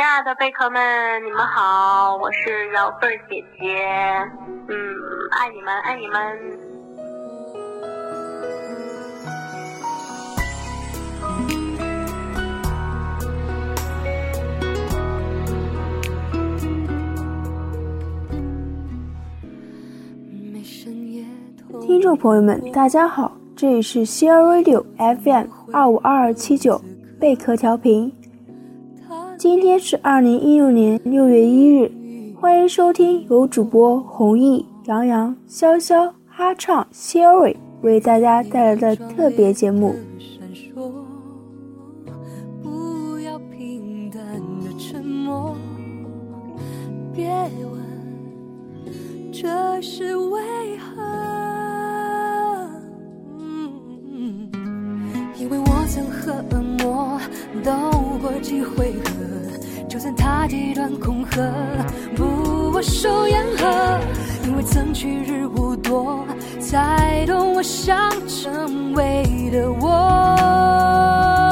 亲爱的贝壳们，你们好，我是姚贝姐姐，嗯，爱你们，爱你们。听众朋友们，大家好，这里是 Share Radio FM 二五二二七九贝壳调频。今天是二零一六年六月一日，欢迎收听由主播弘毅、杨洋、潇潇、哈畅、Siri 为大家带来的特别节目。不要平淡的沉默别问这是为何。因为我曾和恶魔斗过几回合，算他极端恐吓，不握手言和。因为曾去日无多，才懂我想成为的我。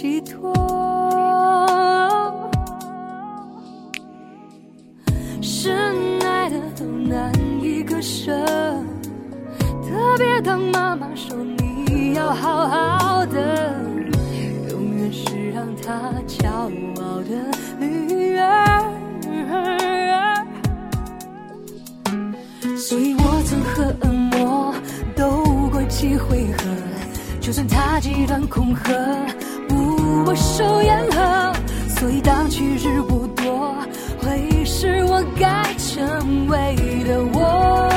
寄托。深爱的都难以割舍，特别当妈妈说你要好好的，永远是让她骄傲的女儿。所以我曾和恶魔斗过几回合，就算他极端恐吓，我手言和。所以当去日不多，会是我该成为的我。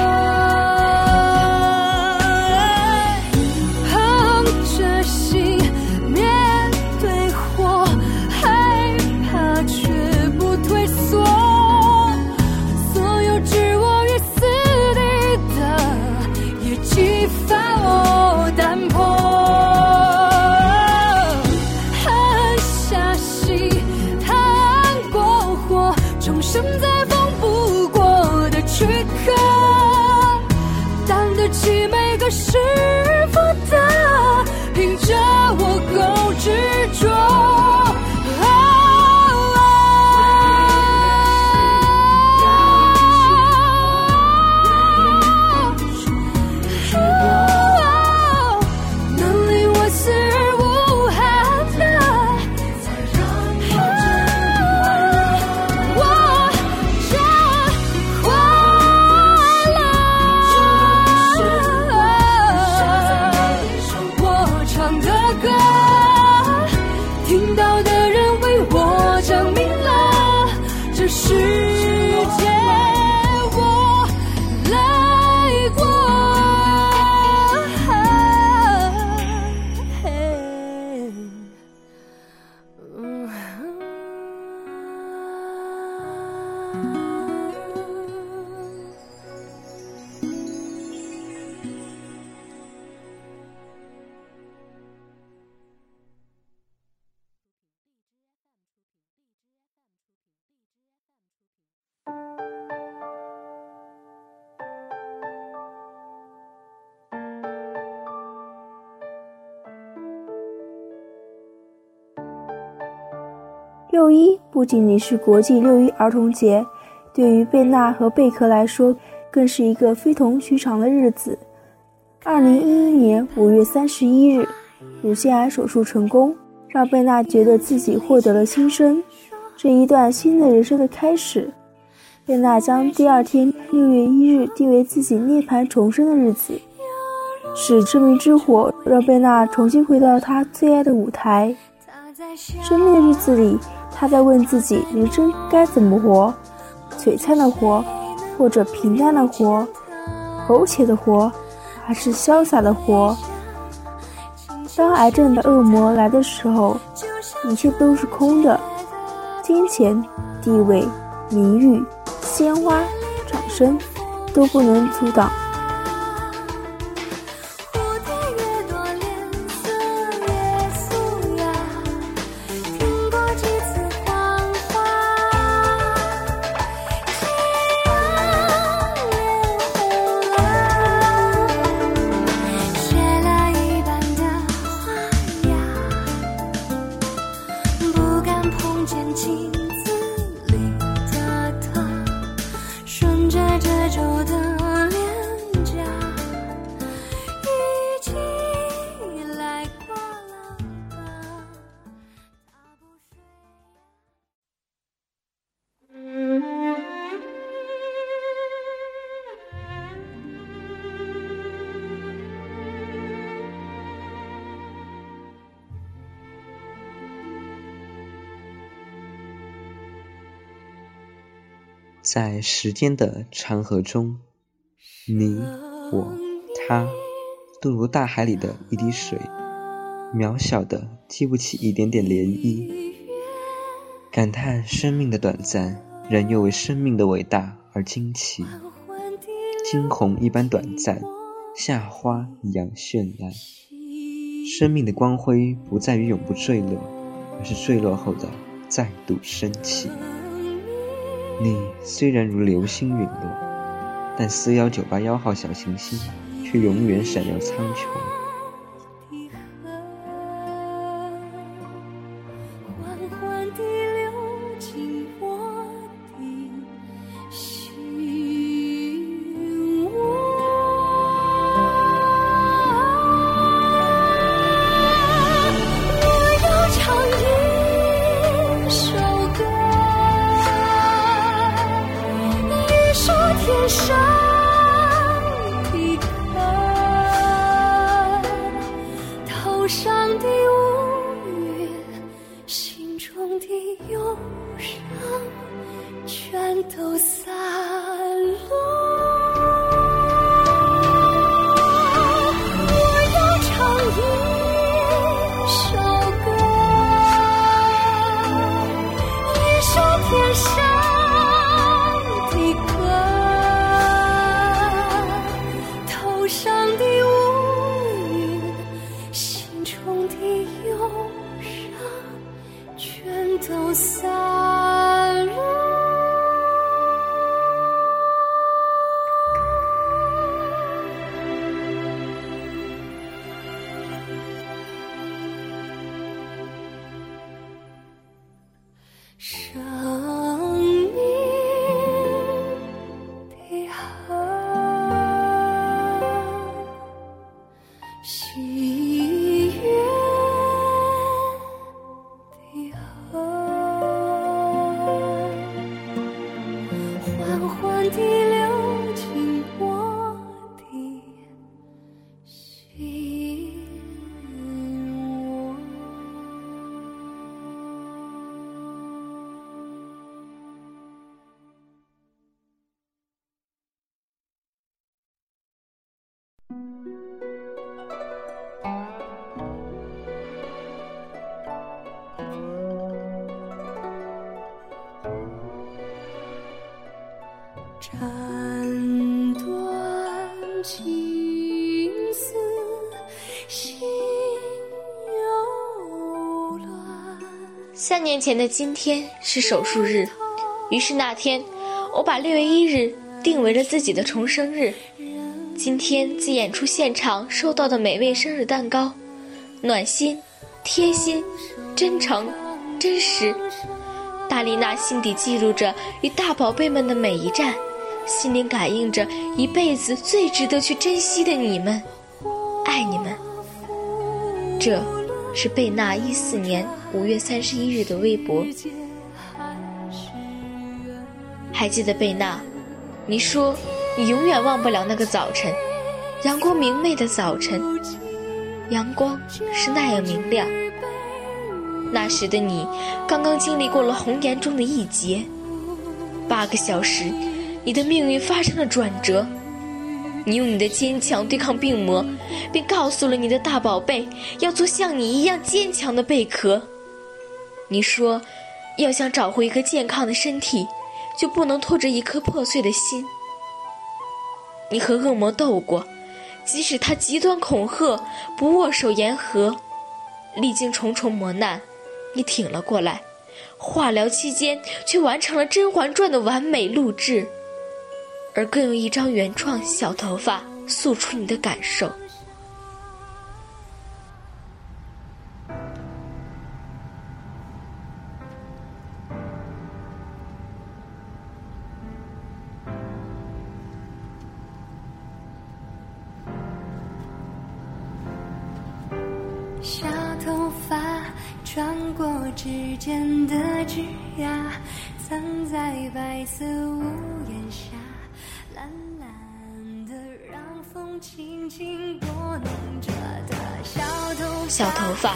可是。六一不仅仅是国际六一儿童节，对于贝娜和贝壳来说，更是一个非同寻常的日子。二零一一年五月三十一日，乳腺癌手术成功，让贝娜觉得自己获得了新生，这一段新的人生的开始。贝娜将第二天六月一日定为自己涅槃重生的日子，是生命之火让贝娜重新回到她最爱的舞台。生命的日子里，他在问自己：人生该怎么活？璀璨的活，或者平淡的活？苟且的活，还是潇洒的活？当癌症的恶魔来的时候，一切都是空的，金钱、地位、名誉、鲜花、掌声，都不能阻挡。在时间的长河中，你、我、他，都如大海里的一滴水，渺小的激不起一点点涟漪。感叹生命的短暂，人又为生命的伟大而惊奇。惊鸿一般短暂，夏花一样绚烂。生命的光辉不在于永不坠落，而是坠落后的再度升起。你虽然如流星陨落，但四幺九八幺号小行星却永远闪耀苍穹。年前的今天是手术日，于是那天我把六月一日定为了自己的重生日。今天在演出现场收到的美味生日蛋糕，暖心、贴心、真诚、真实。大丽娜心底记录着与大宝贝们的每一站，心灵感应着一辈子最值得去珍惜的你们，爱你们。这。是贝纳一四年五月三十一日的微博。还记得贝纳，你说你永远忘不了那个早晨，阳光明媚的早晨，阳光是那样明亮。那时的你，刚刚经历过了红颜中的一劫，八个小时，你的命运发生了转折。你用你的坚强对抗病魔，并告诉了你的大宝贝，要做像你一样坚强的贝壳。你说，要想找回一个健康的身体，就不能拖着一颗破碎的心。你和恶魔斗过，即使他极端恐吓，不握手言和，历经重重磨难。你挺了过来，化疗期间却完成了《甄嬛传》的完美录制，而更用一张原创小头发诉出你的感受。小头发穿过指尖的枝桠，藏在白色小头发，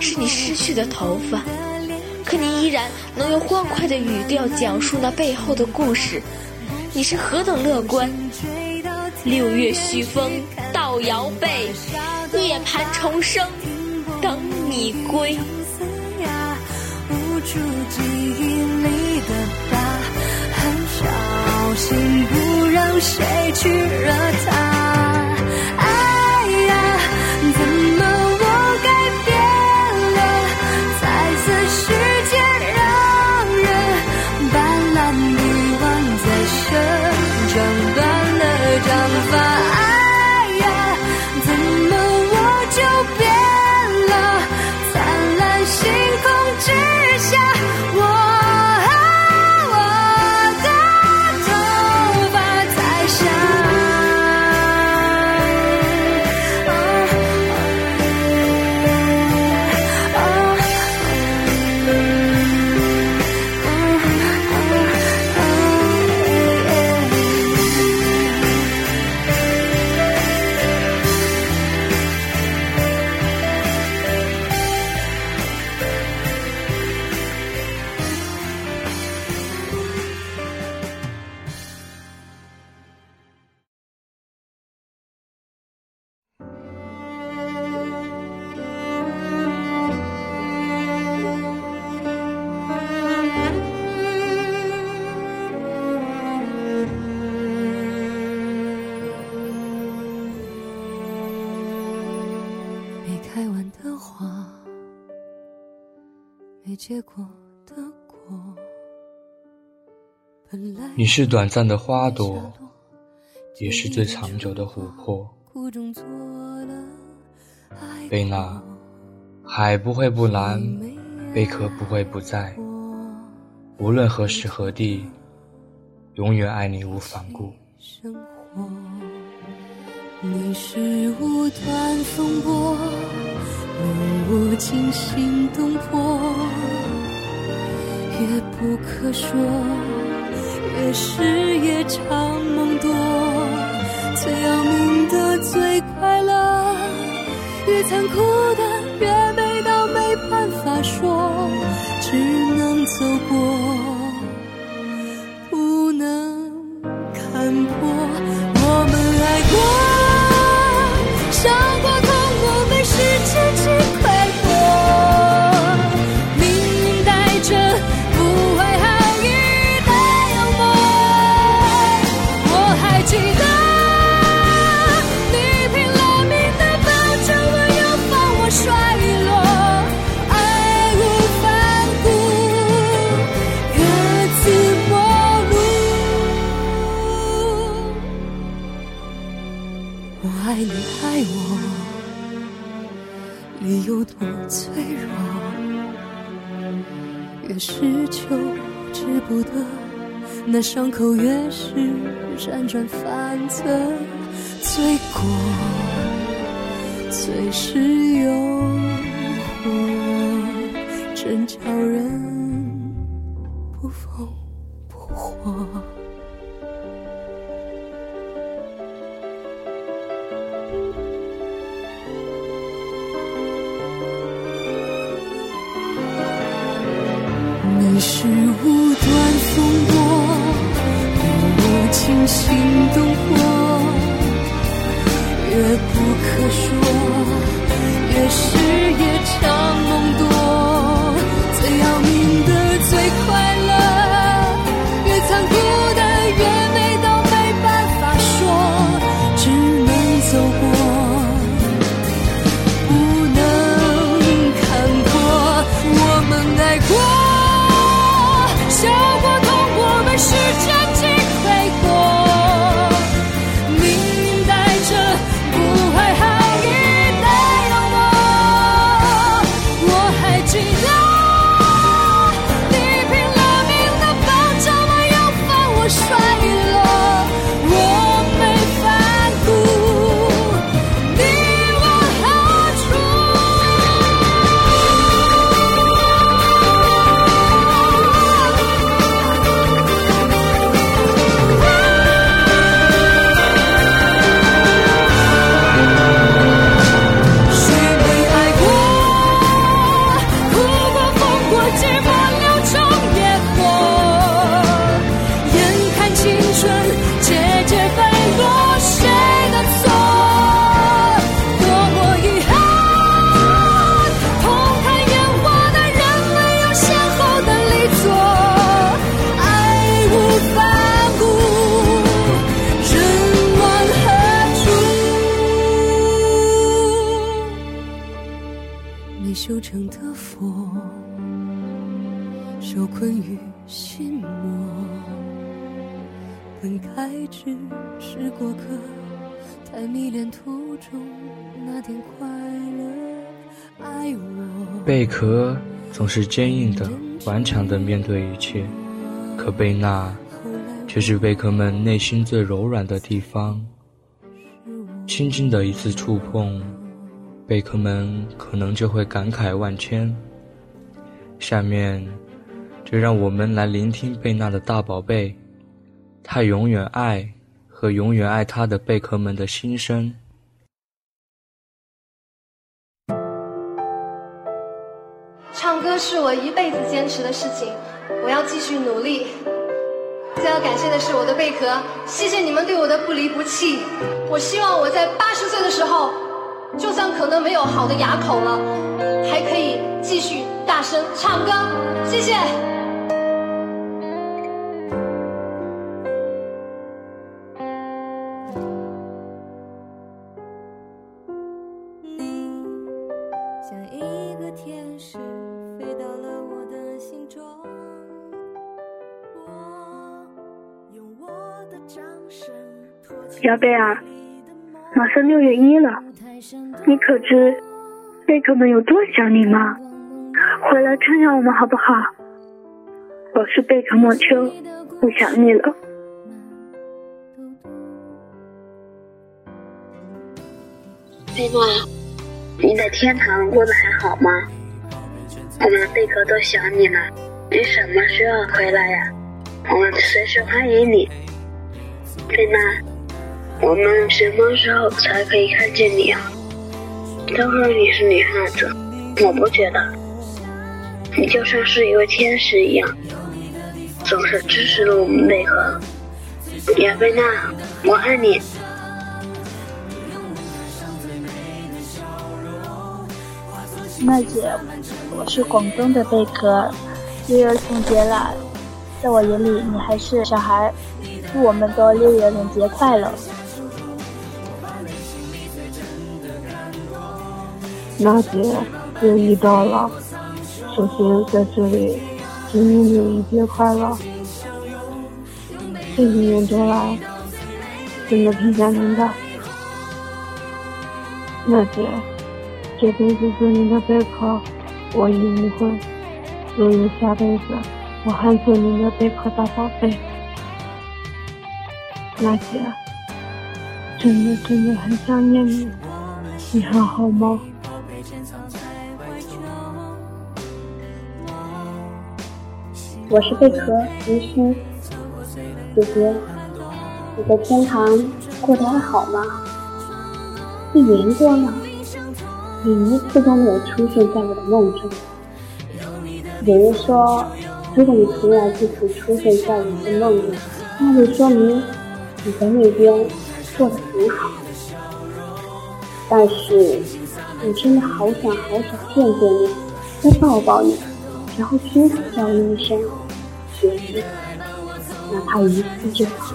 是你失去的头发，可你依然能用欢快的语调讲述那背后的故事。你是何等乐观！六月煦风，倒摇背，涅槃重生，等你归。小心不让谁去惹它。你是短暂的花朵，也是最长久的琥珀。贝娜，海不会不蓝，贝壳不会不在。无论何时何地，永远爱你无反顾。你是无端风波。我惊心动魄，也不可说，越是夜长梦多，最要命的最快乐，越残酷的越美到没办法说，只能走过，那伤口越是辗转反侧，罪过最是诱惑，真叫人。受困于心魔。本该只是过客，太迷恋途中那点快乐。爱我。贝壳总是坚硬的、顽强的面对一切，可贝纳却是贝壳们内心最柔软的地方。轻轻的一次触碰。贝壳们可能就会感慨万千。下面，就让我们来聆听贝纳的大宝贝，他永远爱和永远爱他的贝壳们的心声。唱歌是我一辈子坚持的事情，我要继续努力。最要感谢的是我的贝壳，谢谢你们对我的不离不弃。我希望我在八十岁的时候。就算可能没有好的牙口了，还可以继续大声唱歌。谢谢。你像一个天使飞到了我的心中，我用我的掌声小贝儿，马上六月一了。你可知贝壳们有多想你吗？看看我们好不好？我是贝壳莫秋，我想你了。贝诺，你在天堂过得还好吗？我们贝壳都想你了，你什么时候回来呀？我们随时欢迎你。贝娜，我们什么时候才可以看见你啊？都说你是女汉子，我不觉得。你就像是一位天使一样，总是支持了我们贝壳。亚贝娜，我爱你。娜姐，我是广东的贝壳，六一童节了，在我眼里你还是小孩。祝我们都六一儿童节快乐。娜姐，六一到了，首先在这里祝你六一节快乐。这一年多来，真的挺想您的。娜姐，这辈子做您的贝壳，我已无悔。若有下辈子，我还做您的贝壳大宝贝。娜姐，真的真的很想念你，你还好吗？我是贝壳云轩，姐姐，你在天堂过得还好吗？一年多了，你一次都没有出现在我的梦中。有人说，如果你从来不曾出现在我的梦里，那就说明你在那边过得很好。但是，我真的好想好想见见你，再抱抱你，然后亲口叫你一声“学子”，哪怕一次就好。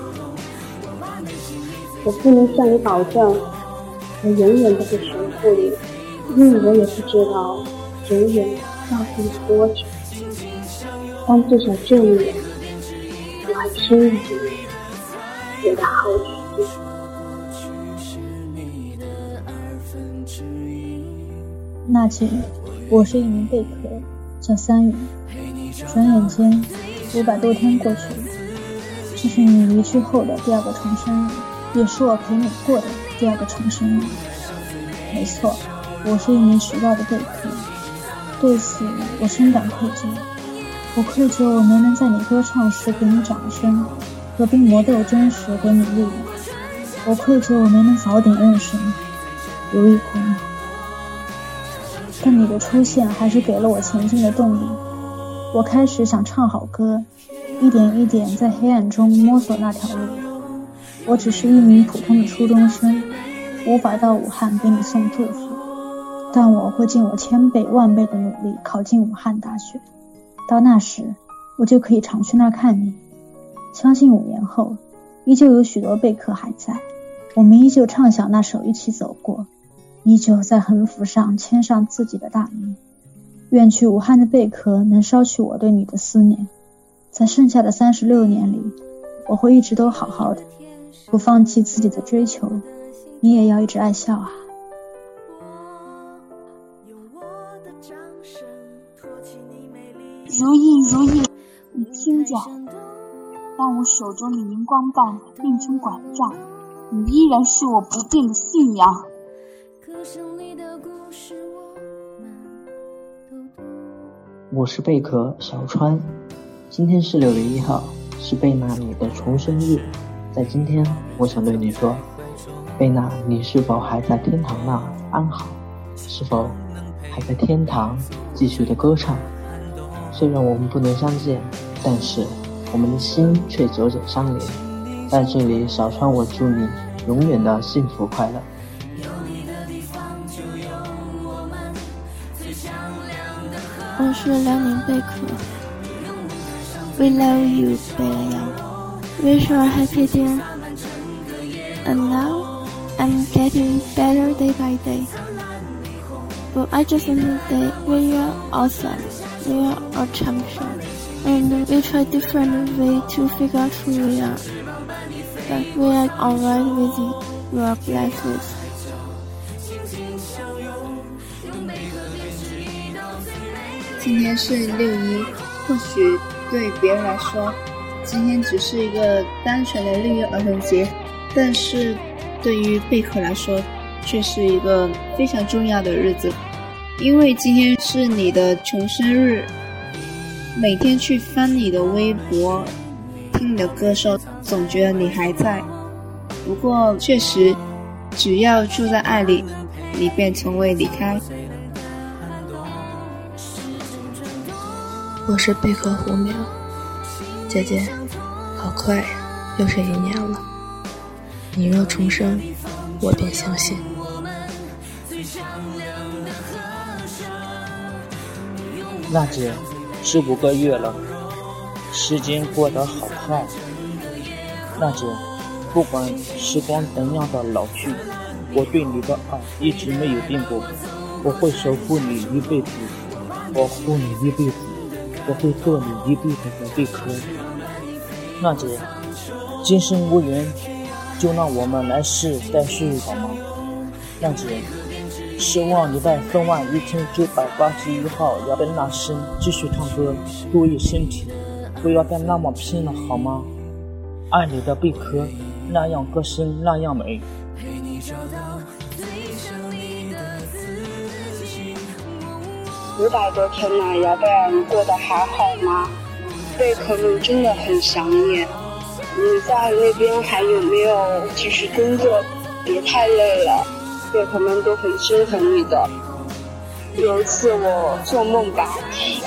我不能向你保证，我永远都会守护你，因为我也不知道永远要等多久。但至少这一点，我还亲爱着你，我的好姐姐。娜姐，我是一名贝壳，叫三雨。转眼间，五百多天过去了，这是你离去后的第二个重生日，也是我陪你过的第二个重生日。没错，我是一名迟到的贝壳，对此我深感愧疚。我愧疚我没能在你歌唱时给你掌声，和冰魔斗争时给你力量。我愧疚我没能早点认识你，刘亦坤。但你的出现还是给了我前进的动力。我开始想唱好歌，一点一点在黑暗中摸索那条路。我只是一名普通的初中生，无法到武汉给你送祝福，但我会尽我千倍万倍的努力考进武汉大学。到那时，我就可以常去那儿看你。相信五年后，依旧有许多贝壳还在，我们依旧畅想那首一起走过。依旧在横幅上签上自己的大名。远去武汉的贝壳能捎去我对你的思念。在剩下的三十六年里，我会一直都好好的，不放弃自己的追求。你也要一直爱笑啊！如意如意，你听着，当我手中的荧光棒变成拐杖，你依然是我不变的信仰。歌声里的故事我是贝壳小川，今天是六月一号，是贝娜你的重生日。在今天，我想对你说，贝娜，你是否还在天堂那安好？是否还在天堂继续的歌唱？虽然我们不能相见，但是我们的心却久久相连。在这里，小川，我祝你永远的幸福快乐。我是辽宁贝壳，We love you，贝莱阳，Wish you a happy day. And now I'm getting better day by day. But I just want to say we are awesome. We are a champion. And we try different way to figure out who we are. But we are alright with you. We are blessed 今天是六一，或许对别人来说，今天只是一个单纯的六一儿童节，但是对于贝壳来说，却是一个非常重要的日子，因为今天是你的重生日。每天去翻你的微博，听你的歌声，总觉得你还在。不过确实，只要住在爱里，你便从未离开。我是贝壳湖苗，姐姐，好快，又是一年了。你若重生，我便相信。娜姐，十五个月了，时间过得好快。娜姐，不管时光怎样的老去，我对你的爱一直没有变过。我会守护你一辈子，保护你一辈子。我会做你一辈子的贝壳，娜姐，今生无缘，就让我们来世再续好吗？娜姐，希望你在四万一千九百八十一号要的那声继续唱歌，注意身体，不要再那么拼了好吗？爱你的贝壳，那样歌声那样美。五百多天了，姚贝尔，你过得还好吗？贝壳们真的很想念。你在那边还有没有继续工作？别太累了，贝壳们都很心疼你的。有一次我做梦吧，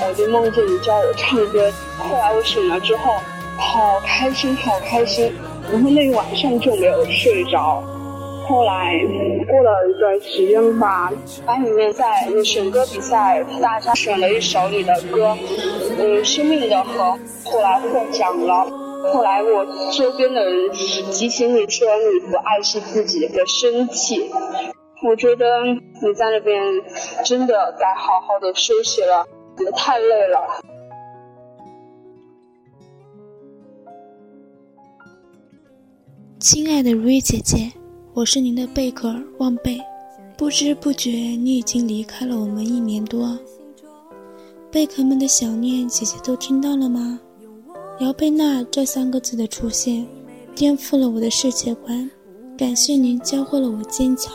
我就梦见你教我唱歌，后来我醒了之后，好开心，好开心，然后那一晚上就没有睡着。后来过了一段时间吧，班里面在选歌比赛，大家选了一首你的歌，嗯，生命的河，后来获奖了。后来我周边的人提醒你说你不爱惜自己的身体，我觉得你在那边真的该好好的休息了，你太累了。亲爱的瑞姐姐。我是您的贝壳望贝，不知不觉你已经离开了我们一年多。贝壳们的想念，姐姐都听到了吗？姚贝娜这三个字的出现，颠覆了我的世界观。感谢您教会了我坚强，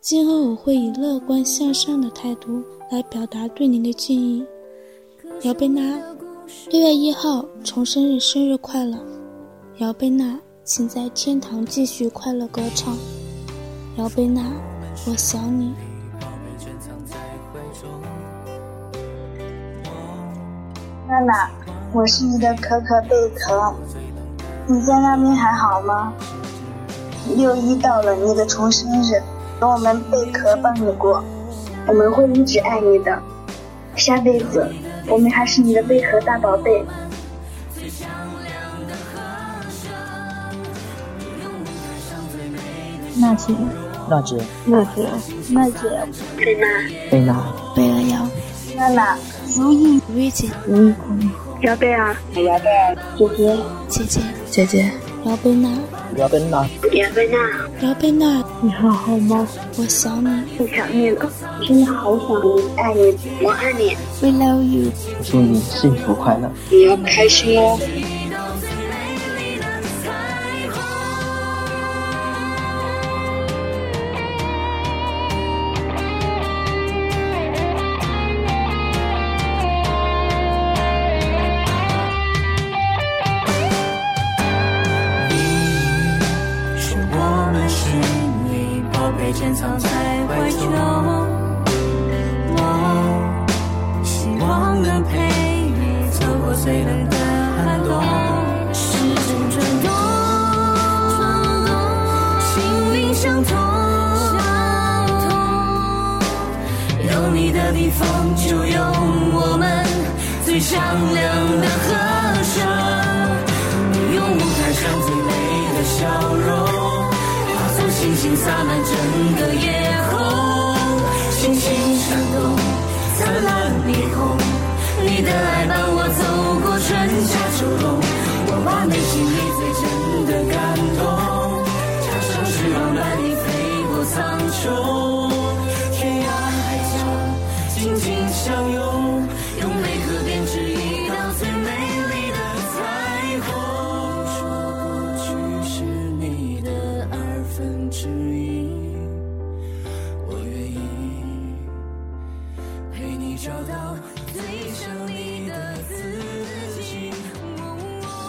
今后我会以乐观向上的态度来表达对您的敬意。姚贝娜，六月一号重生日，生日快乐，姚贝娜。请在天堂继续快乐歌唱，姚贝娜，我想你。娜娜，我是你的可可贝壳，你在那边还好吗？六一到了，你的重生日，等我们贝壳帮你过，我们会一直爱你的，下辈子我们还是你的贝壳大宝贝。娜姐，娜姐，娜姐，娜姐，贝娜，贝娜，贝儿瑶，娜娜，如意，如意姐，如意姑娘，姚贝儿，姚贝儿，姐姐，姐姐，姐姐，姚贝娜，姚贝娜，姚贝娜，姚贝娜，你还好吗？我想你，我想你了，真的好想你，爱你，我爱你，We love you，祝你幸福快乐，你要开心哦。珍藏在怀中，我希望能陪你走过最冷的寒冬。时针转动，心灵相通，有你的地方就有我们最响亮洒满整个夜空，星星闪动，灿烂霓虹。你的爱伴我走过春夏秋冬，我把内心里最真的感动，插上翅膀伴你飞过苍穹，天涯海角紧紧相拥，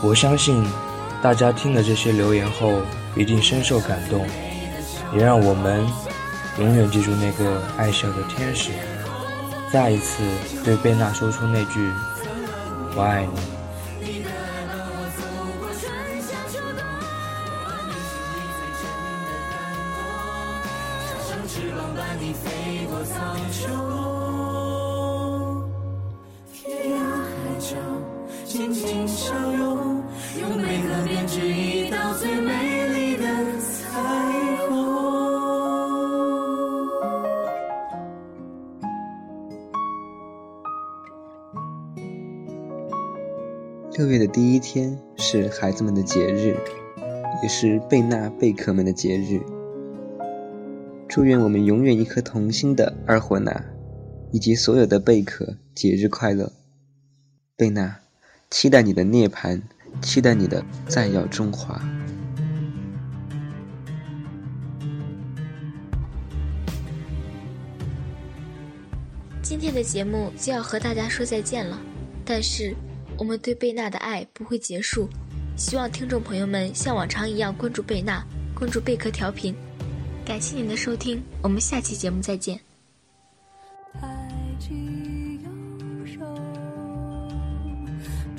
我相信，大家听了这些留言后，一定深受感动，也让我们永远记住那个爱笑的天使，再一次对贝娜说出那句“我爱你”。一天是孩子们的节日，也是贝纳贝壳们的节日。祝愿我们永远一颗童心的二货娜，以及所有的贝壳节日快乐。贝娜，期待你的涅槃，期待你的再耀中华。今天的节目就要和大家说再见了，但是我们对贝娜的爱不会结束，希望听众朋友们像往常一样关注贝娜，关注贝壳调频。感谢您的收听，我们下期节目再见。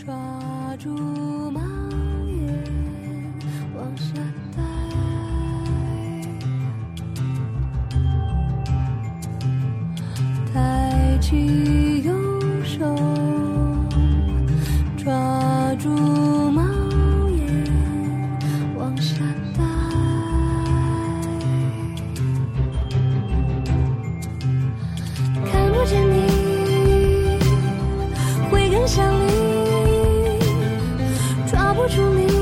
太住你